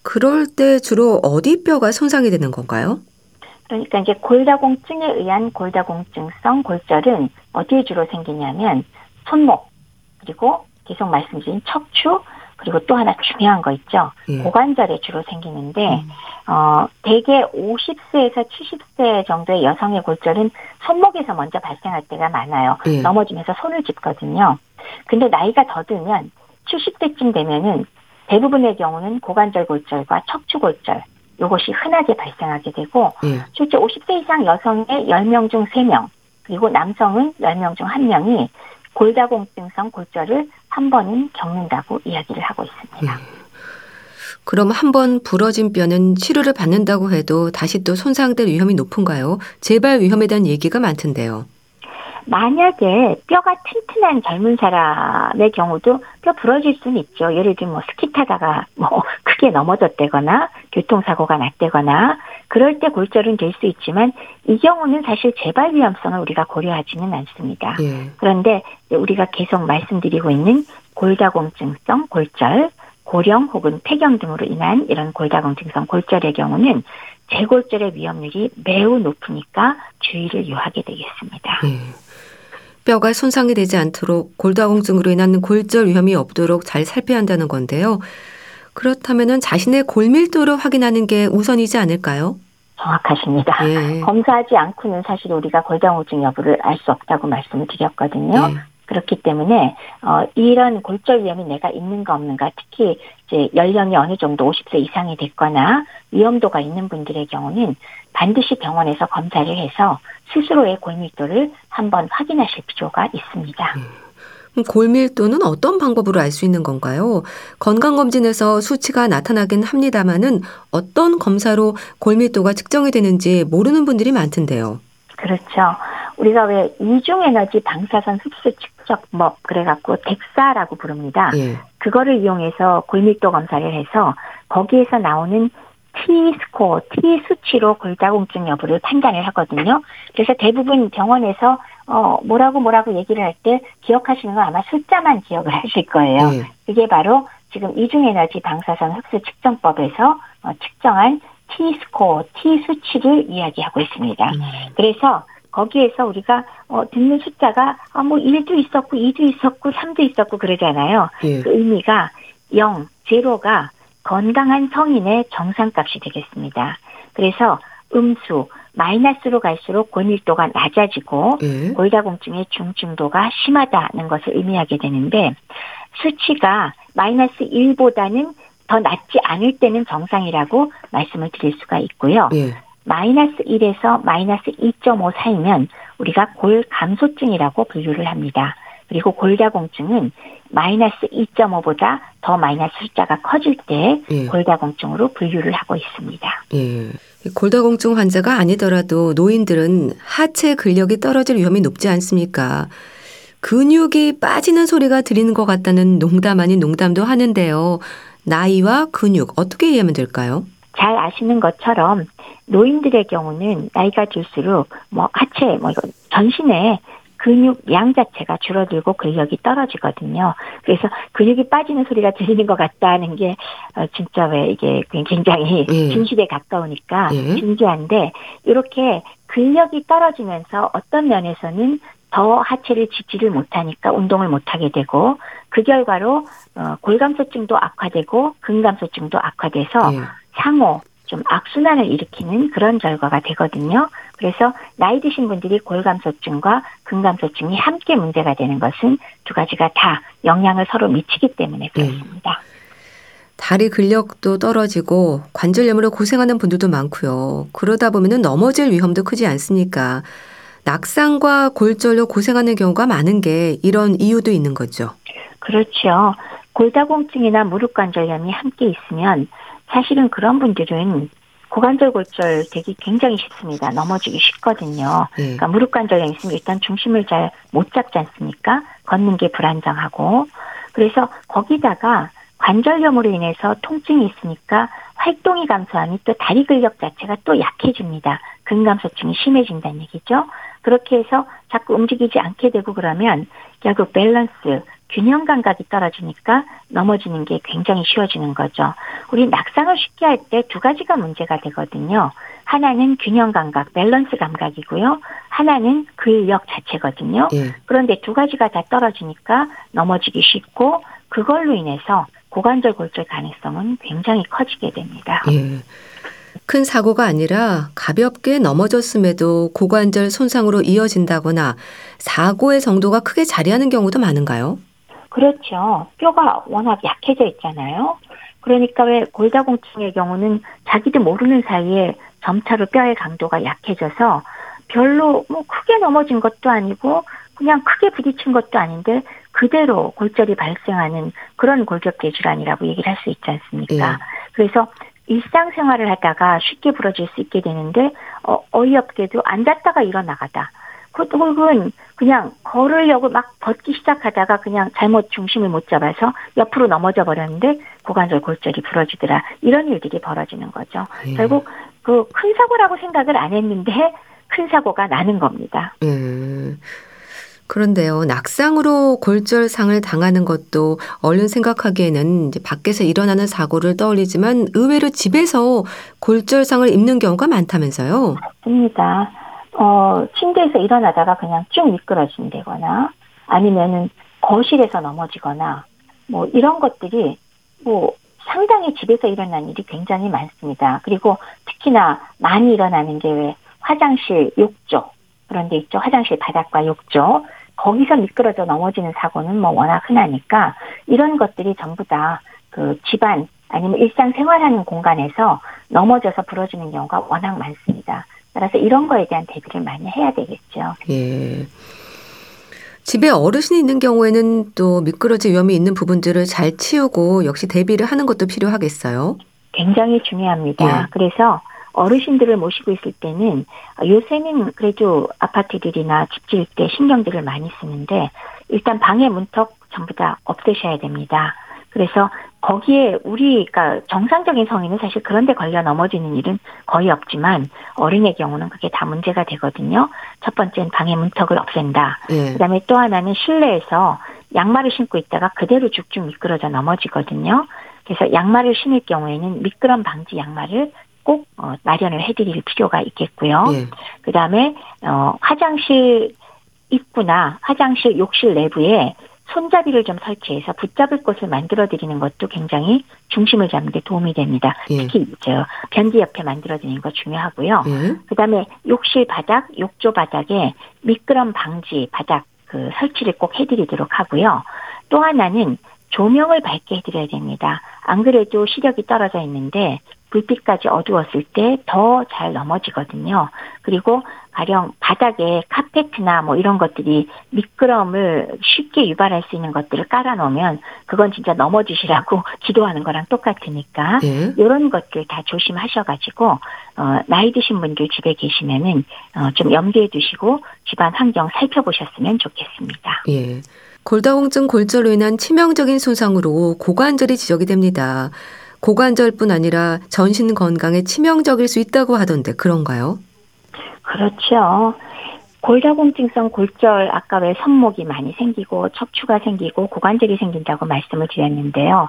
그럴 때 주로 어디 뼈가 손상이 되는 건가요? 그러니까 이제 골다공증에 의한 골다공증성 골절은 어디에 주로 생기냐면 손목 그리고 계속 말씀드린 척추 그리고 또 하나 중요한 거 있죠. 예. 고관절에 주로 생기는데 음. 어 대개 50세에서 70세 정도의 여성의 골절은 손목에서 먼저 발생할 때가 많아요. 예. 넘어지면서 손을 짚거든요. 근데 나이가 더 들면 70대쯤 되면은 대부분의 경우는 고관절 골절과 척추 골절 이것이 흔하게 발생하게 되고 예. 실제 50세 이상 여성의 10명 중 3명 그리고 남성은 10명 중 1명이 골다공증성 골절을 한 번은 겪는다고 이야기를 하고 있습니다. 예. 그럼 한 번 부러진 뼈는 치료를 받는다고 해도 다시 또 손상될 위험이 높은가요? 재발 위험에 대한 얘기가 많던데요. 만약에 뼈가 튼튼한 젊은 사람의 경우도 뼈 부러질 수는 있죠. 예를 들면 뭐 스키 타다가 뭐 [laughs] 크게 넘어졌다거나 교통사고가 났다거나 그럴 때 골절은 될 수 있지만 이 경우는 사실 재발 위험성을 우리가 고려하지는 않습니다. 예. 그런데 우리가 계속 말씀드리고 있는 골다공증성 골절, 고령 혹은 폐경 등으로 인한 이런 골다공증성 골절의 경우는 재골절의 위험률이 매우 높으니까 주의를 요하게 되겠습니다. 예. 뼈가 손상이 되지 않도록 골다공증으로 인한 골절 위험이 없도록 잘 살펴야 한다는 건데요. 그렇다면 자신의 골밀도를 확인하는 게 우선이지 않을까요? 정확하십니다. 예. 검사하지 않고는 사실 우리가 골다공증 여부를 알 수 없다고 말씀을 드렸거든요. 예. 그렇기 때문에 어 이런 골절 위험이 내가 있는가 없는가 특히 이제 연령이 어느 정도 50세 이상이 됐거나 위험도가 있는 분들의 경우는 반드시 병원에서 검사를 해서 스스로의 골밀도를 한번 확인하실 필요가 있습니다. 음. 골밀도는 어떤 방법으로 알 수 있는 건가요? 건강검진에서 수치가 나타나긴 합니다만은 어떤 검사로 골밀도가 측정이 되는지 모르는 분들이 많던데요. 그렇죠. 우리가 왜 이중에너지 방사선 흡수 측정 법 그래갖고 덱사라고 부릅니다. 예. 그거를 이용해서 골밀도 검사를 해서 거기에서 나오는 T 스코어, T 수치로 골다공증 여부를 판단을 하거든요. 그래서 대부분 병원에서 어 뭐라고 뭐라고 얘기를 할 때 기억하시는 건 아마 숫자만 기억을 하실 거예요. 예. 그게 바로 지금 이중에너지 방사선 흡수 측정법에서 어, 측정한 T 스코어, T 수치를 이야기하고 있습니다. 음. 그래서 거기에서 우리가 어, 듣는 숫자가 아, 뭐 1도 있었고 2도 있었고 3도 있었고 그러잖아요. 예. 그 의미가 0, 제로가 건강한 성인의 정상값이 되겠습니다. 그래서 음수, 마이너스로 갈수록 골밀도가 낮아지고 예. 골다공증의 중증도가 심하다는 것을 의미하게 되는데 수치가 마이너스 1보다는 더 낮지 않을 때는 정상이라고 말씀을 드릴 수가 있고요. 예. 마이너스 1에서 마이너스 2.5 사이면 우리가 골 감소증이라고 분류를 합니다. 그리고 골다공증은 마이너스 2.5보다 더 마이너스 숫자가 커질 때 예. 골다공증으로 분류를 하고 있습니다. 예. 골다공증 환자가 아니더라도 노인들은 하체 근력이 떨어질 위험이 높지 않습니까? 근육이 빠지는 소리가 들리는 것 같다는 농담 아닌 농담도 하는데요. 나이와 근육 어떻게 이해하면 될까요? 잘 아시는 것처럼 노인들의 경우는 나이가 들수록 뭐 하체 뭐 이거 전신에 근육 양 자체가 줄어들고 근력이 떨어지거든요. 그래서 근육이 빠지는 소리가 들리는 것 같다는 게 어, 진짜 왜 이게 굉장히 예. 진실에 가까우니까 예. 진지한데 이렇게 근력이 떨어지면서 어떤 면에서는 더 하체를 지지를 못하니까 운동을 못하게 되고 그 결과로 어, 골감소증도 악화되고 근감소증도 악화돼서 예. 상호 좀 악순환을 일으키는 그런 결과가 되거든요. 그래서 나이 드신 분들이 골감소증과 근감소증이 함께 문제가 되는 것은 두 가지가 다 영향을 서로 미치기 때문에 네. 그렇습니다. 네. 다리 근력도 떨어지고 관절염으로 고생하는 분들도 많고요. 그러다 보면 넘어질 위험도 크지 않습니까? 낙상과 골절로 고생하는 경우가 많은 게 이런 이유도 있는 거죠. 그렇죠. 골다공증이나 무릎 관절염이 함께 있으면 사실은 그런 분들은 고관절 골절 되기 굉장히 쉽습니다. 넘어지기 쉽거든요. 네. 그러니까 무릎 관절염 있으면 일단 중심을 잘 못 잡지 않습니까? 걷는 게 불안정하고 그래서 거기다가 관절염으로 인해서 통증이 있으니까 활동이 감소하니 또 다리 근력 자체가 또 약해집니다. 근감소증이 심해진다는 얘기죠. 그렇게 해서 자꾸 움직이지 않게 되고 그러면 결국 밸런스, 균형 감각이 떨어지니까 넘어지는 게 굉장히 쉬워지는 거죠. 우리 낙상을 쉽게 할 때 두 가지가 문제가 되거든요. 하나는 균형 감각, 밸런스 감각이고요. 하나는 근력 자체거든요. 예. 그런데 두 가지가 다 떨어지니까 넘어지기 쉽고 그걸로 인해서 고관절 골절 가능성은 굉장히 커지게 됩니다. 예. 큰 사고가 아니라 가볍게 넘어졌음에도 고관절 손상으로 이어진다거나 사고의 정도가 크게 자리하는 경우도 많은가요? 그렇죠. 뼈가 워낙 약해져 있잖아요. 그러니까 왜 골다공증의 경우는 자기도 모르는 사이에 점차로 뼈의 강도가 약해져서 별로 뭐 크게 넘어진 것도 아니고 그냥 크게 부딪힌 것도 아닌데 그대로 골절이 발생하는 그런 골격계 질환이라고 얘기를 할 수 있지 않습니까? 예. 그래서 일상생활을 하다가 쉽게 부러질 수 있게 되는데 어, 어이없게도 앉았다가 일어나가다 그 혹은 그냥 걸으려고 막 걷기 시작하다가 그냥 잘못 중심을 못 잡아서 옆으로 넘어져 버렸는데 고관절 골절이 부러지더라. 이런 일들이 벌어지는 거죠. 예. 결국 그 큰 사고라고 생각을 안 했는데 큰 사고가 나는 겁니다. 음. 그런데요, 낙상으로 골절상을 당하는 것도 얼른 생각하기에는 이제 밖에서 일어나는 사고를 떠올리지만 의외로 집에서 골절상을 입는 경우가 많다면서요? 맞습니다. 어, 침대에서 일어나다가 그냥 쭉 미끄러진다거나 아니면은 거실에서 넘어지거나 뭐 이런 것들이 뭐 상당히 집에서 일어난 일이 굉장히 많습니다. 그리고 특히나 많이 일어나는 게 왜 화장실 욕조 그런 데 있죠. 화장실 바닥과 욕조. 거기서 미끄러져 넘어지는 사고는 뭐 워낙 흔하니까 이런 것들이 전부 다 그 집안 아니면 일상 생활하는 공간에서 넘어져서 부러지는 경우가 워낙 많습니다. 따라서 이런 거에 대한 대비를 많이 해야 되겠죠. 예. 집에 어르신이 있는 경우에는 또 미끄러질 위험이 있는 부분들을 잘 치우고 역시 대비를 하는 것도 필요하겠어요. 굉장히 중요합니다. 예. 그래서 어르신들을 모시고 있을 때는 요새는 그래도 아파트들이나 집 지을 때 신경들을 많이 쓰는데 일단 방해 문턱 전부 다 없애셔야 됩니다. 그래서 거기에 우리가 정상적인 성인은 사실 그런데 걸려 넘어지는 일은 거의 없지만 어린의 경우는 그게 다 문제가 되거든요. 첫 번째는 방해 문턱을 없앤다. 예. 그다음에 또 하나는 실내에서 양말을 신고 있다가 그대로 쭉쭉 미끄러져 넘어지거든요. 그래서 양말을 신을 경우에는 미끄럼 방지 양말을 꼭 어, 마련을 해드릴 필요가 있겠고요. 예. 그 다음에 어, 화장실 입구나 화장실 욕실 내부에 손잡이를 좀 설치해서 붙잡을 곳을 만들어 드리는 것도 굉장히 중심을 잡는 데 도움이 됩니다. 예. 특히 저 변기 옆에 만들어 드리는 거 중요하고요. 예. 그다음에 욕실 바닥, 욕조 바닥에 미끄럼 방지 바닥 그 설치를 꼭 해드리도록 하고요. 또 하나는 조명을 밝게 해드려야 됩니다. 안 그래도 시력이 떨어져 있는데 불빛까지 어두웠을 때 더 잘 넘어지거든요. 그리고 가령 바닥에 카페트나 뭐 이런 것들이 미끄럼을 쉽게 유발할 수 있는 것들을 깔아놓으면 그건 진짜 넘어지시라고 [laughs] 기도하는 거랑 똑같으니까 예. 이런 것들 다 조심하셔가지고 어, 나이 드신 분들 집에 계시면은 어, 좀 염두에 두시고 집안 환경 살펴보셨으면 좋겠습니다. 예. 골다공증 골절로 인한 치명적인 손상으로 고관절이 지적이 됩니다. 고관절뿐 아니라 전신 건강에 치명적일 수 있다고 하던데 그런가요? 그렇죠. 골다공증성 골절 아까 왜 손목이 많이 생기고 척추가 생기고 고관절이 생긴다고 말씀을 드렸는데요.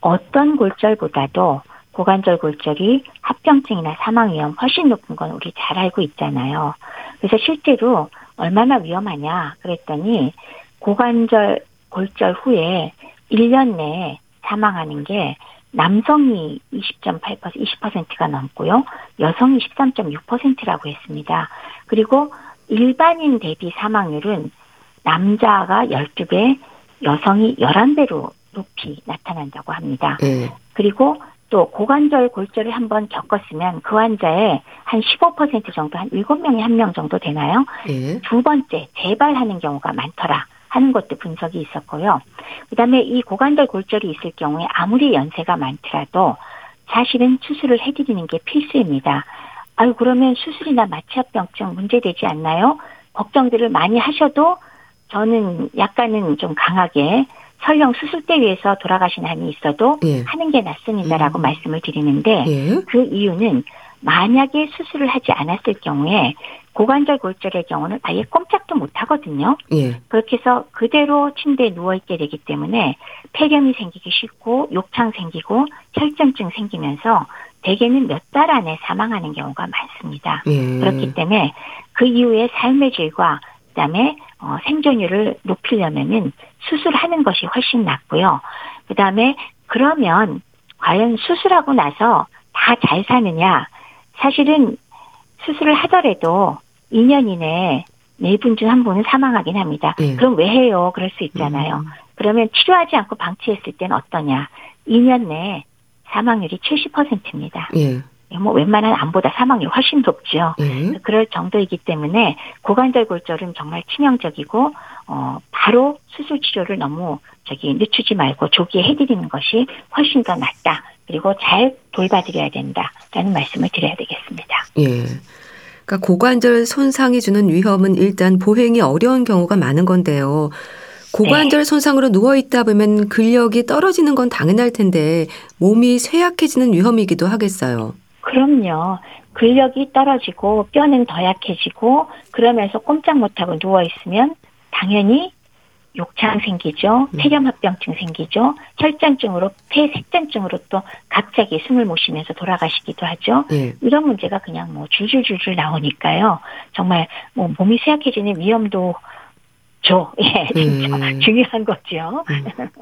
어떤 골절보다도 고관절 골절이 합병증이나 사망 위험 훨씬 높은 건 우리 잘 알고 있잖아요. 그래서 실제로 얼마나 위험하냐 그랬더니 고관절 골절 후에 1년 내에 사망하는 게 남성이 20.8% 20%가 넘고요. 여성이 13.6%라고 했습니다. 그리고 일반인 대비 사망률은 남자가 12배, 여성이 11배로 높이 나타난다고 합니다. 네. 그리고 또 고관절 골절을 한번 겪었으면 그 환자의 한 15% 정도 한 7명에 1명 정도 되나요? 네. 두 번째 재발하는 경우가 많더라. 하는 것도 분석이 있었고요. 그다음에 이 고관절 골절이 있을 경우에 아무리 연세가 많더라도 사실은 수술을 해드리는 게 필수입니다. 아유 그러면 수술이나 마취합병증 문제되지 않나요? 걱정들을 많이 하셔도 저는 약간은 좀 강하게 설령 수술대 위에서 돌아가신 한이 있어도 예. 하는 게 낫습니다라고 음. 말씀을 드리는데 예. 그 이유는 만약에 수술을 하지 않았을 경우에 고관절 골절의 경우는 아예 꼼짝도 못 하거든요. 예. 그렇게 해서 그대로 침대에 누워 있게 되기 때문에 폐렴이 생기기 쉽고 욕창 생기고 혈전증 생기면서 대개는 몇 달 안에 사망하는 경우가 많습니다. 예. 그렇기 때문에 그 이후에 삶의 질과 그다음에 어, 생존율을 높이려면은 수술하는 것이 훨씬 낫고요. 그다음에 그러면 과연 수술하고 나서 다 잘 사느냐? 사실은 수술을 하더라도 2년 이내에 네 분 중 한 분은 사망하긴 합니다. 네. 그럼 왜 해요? 그럴 수 있잖아요. 음. 그러면 치료하지 않고 방치했을 때는 어떠냐? 2년 내에 사망률이 70%입니다. 예. 뭐 웬만한 암보다 사망률 훨씬 높죠. 예. 그럴 정도이기 때문에 고관절 골절은 정말 치명적이고 어 바로 수술 치료를 너무 저기 늦추지 말고 조기에 해드리는 것이 훨씬 더 낫다. 그리고 잘 돌봐드려야 된다라는 말씀을 드려야 되겠습니다. 예. 그러니까 고관절 손상이 주는 위험은 일단 보행이 어려운 경우가 많은 건데요. 고관절 네. 손상으로 누워 있다 보면 근력이 떨어지는 건 당연할 텐데 몸이 쇠약해지는 위험이기도 하겠어요. 그럼요. 근력이 떨어지고 뼈는 더 약해지고 그러면서 꼼짝 못하고 누워 있으면 당연히 욕창 생기죠. 음. 폐렴합병증 생기죠. 혈전증으로 폐색전증으로 또 갑자기 숨을 못 쉬면서 돌아가시기도 하죠. 네. 이런 문제가 그냥 뭐 줄줄줄줄 나오니까요. 정말 뭐 몸이 쇠약해지는 위험도 죠. 예, 진짜 음. 중요한 거죠. 음. [laughs]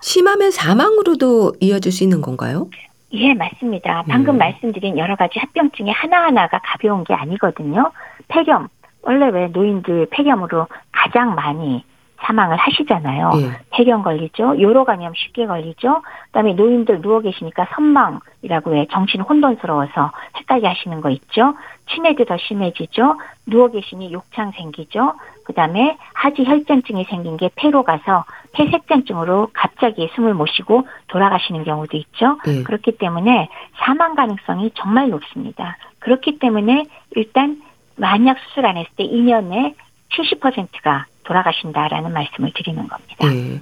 심하면 사망으로도 이어질 수 있는 건가요? 예, 맞습니다. 방금 음. 말씀드린 여러 가지 합병증의 하나하나가 가벼운 게 아니거든요. 폐렴, 원래 왜 노인들 폐렴으로 가장 많이 사망을 하시잖아요. 예. 폐렴 걸리죠. 요로 감염 쉽게 걸리죠. 그다음에 노인들 누워 계시니까 선망이라고 왜 정신 혼돈스러워서 헷갈려 하시는 거 있죠. 치매도 더 심해지죠. 누워 계시니 욕창 생기죠. 그다음에 하지 혈전증이 생긴 게 폐로 가서 폐색전증으로 갑자기 숨을 못 쉬고 돌아가시는 경우도 있죠. 예. 그렇기 때문에 사망 가능성이 정말 높습니다. 그렇기 때문에 일단 만약 수술 안 했을 때 2년에 70%가 돌아가신다라는 말씀을 드리는 겁니다. 네.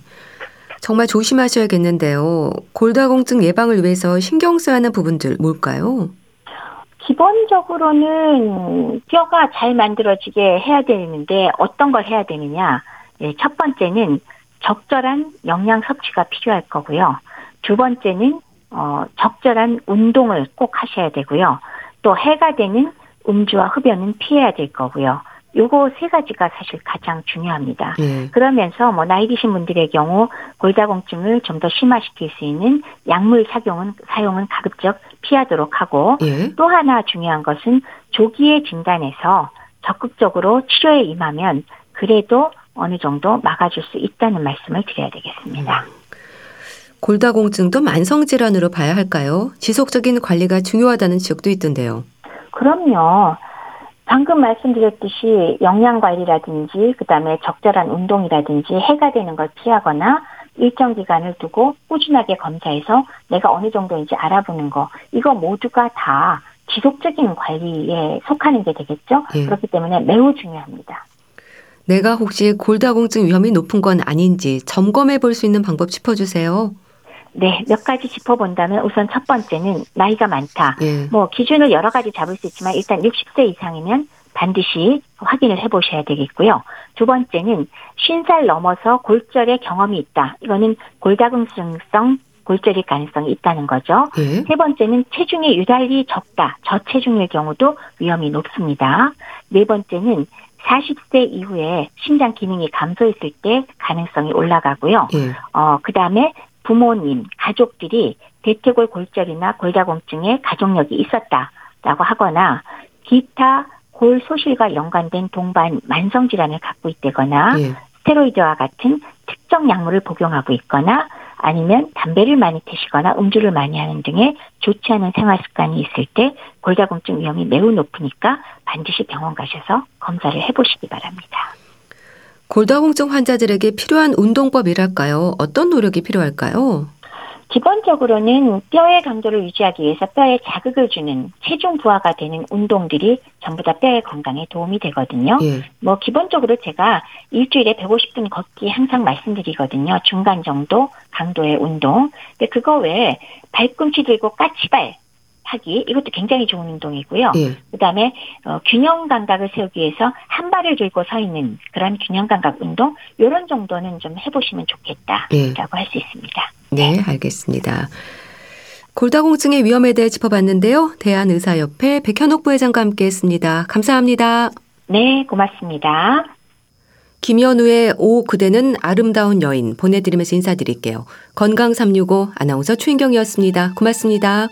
정말 조심하셔야겠는데요. 골다공증 예방을 위해서 신경 써야 하는 부분들 뭘까요? 기본적으로는 뼈가 잘 만들어지게 해야 되는데 어떤 걸 해야 되느냐? 네, 첫 번째는 적절한 영양 섭취가 필요할 거고요. 두 번째는 어, 적절한 운동을 꼭 하셔야 되고요. 또 해가 되는 음주와 흡연은 피해야 될 거고요. 요거 세 가지가 사실 가장 중요합니다. 예. 그러면서 뭐 나이 드신 분들의 경우 골다공증을 좀 더 심화시킬 수 있는 약물 착용은 사용은 가급적 피하도록 하고 예. 또 하나 중요한 것은 조기에 진단해서 적극적으로 치료에 임하면 그래도 어느 정도 막아줄 수 있다는 말씀을 드려야 되겠습니다. 음. 골다공증도 만성 질환으로 봐야 할까요? 지속적인 관리가 중요하다는 지적도 있던데요. 그럼요. 방금 말씀드렸듯이 영양 관리라든지 그다음에 적절한 운동이라든지 해가 되는 걸 피하거나 일정 기간을 두고 꾸준하게 검사해서 내가 어느 정도인지 알아보는 거 이거 모두가 다 지속적인 관리에 속하는 게 되겠죠. 예. 그렇기 때문에 매우 중요합니다. 내가 혹시 골다공증 위험이 높은 건 아닌지 점검해 볼 수 있는 방법 짚어주세요. 네, 몇 가지 짚어본다면 우선 첫 번째는 나이가 많다. 예. 뭐 기준을 여러 가지 잡을 수 있지만 일단 60세 이상이면 반드시 확인을 해보셔야 되겠고요. 두 번째는 50살 넘어서 골절의 경험이 있다. 이거는 골다공증성 골절일 가능성이 있다는 거죠. 예. 세 번째는 체중이 유달리 적다. 저체중일 경우도 위험이 높습니다. 네 번째는 40세 이후에 신장 기능이 감소했을 때 가능성이 올라가고요. 예. 어, 그 다음에 부모님, 가족들이 대퇴골 골절이나 골다공증에 가족력이 있었다라고 하거나 기타 골 소실과 연관된 동반 만성 질환을 갖고 있다거나 예. 스테로이드와 같은 특정 약물을 복용하고 있거나 아니면 담배를 많이 태시거나 음주를 많이 하는 등의 좋지 않은 생활 습관이 있을 때 골다공증 위험이 매우 높으니까 반드시 병원 가셔서 검사를 해보시기 바랍니다. 골다공증 환자들에게 필요한 운동법이랄까요? 어떤 노력이 필요할까요? 기본적으로는 뼈의 강도를 유지하기 위해서 뼈에 자극을 주는 체중 부하가 되는 운동들이 전부 다 뼈의 건강에 도움이 되거든요. 예. 뭐 기본적으로 제가 일주일에 150분 걷기 항상 말씀드리거든요. 중간 정도 강도의 운동. 근데 그거 외에 발꿈치 들고 까치발 하기 이것도 굉장히 좋은 운동이고요. 예. 그다음에 어, 균형 감각을 세우기 위해서 한 발을 들고 서 있는 그런 균형 감각 운동 이런 정도는 좀 해보시면 좋겠다라고 예. 할수 있습니다. 네, 알겠습니다. 골다공증의 위험에 대해 짚어봤는데요. 대한의사협회 백현옥 부회장과 함께했습니다. 감사합니다. 네, 고맙습니다. 김현우의 오 그대는 아름다운 여인 보내드리면서 인사드릴게요. 건강 365 아나운서 최인경이었습니다. 고맙습니다.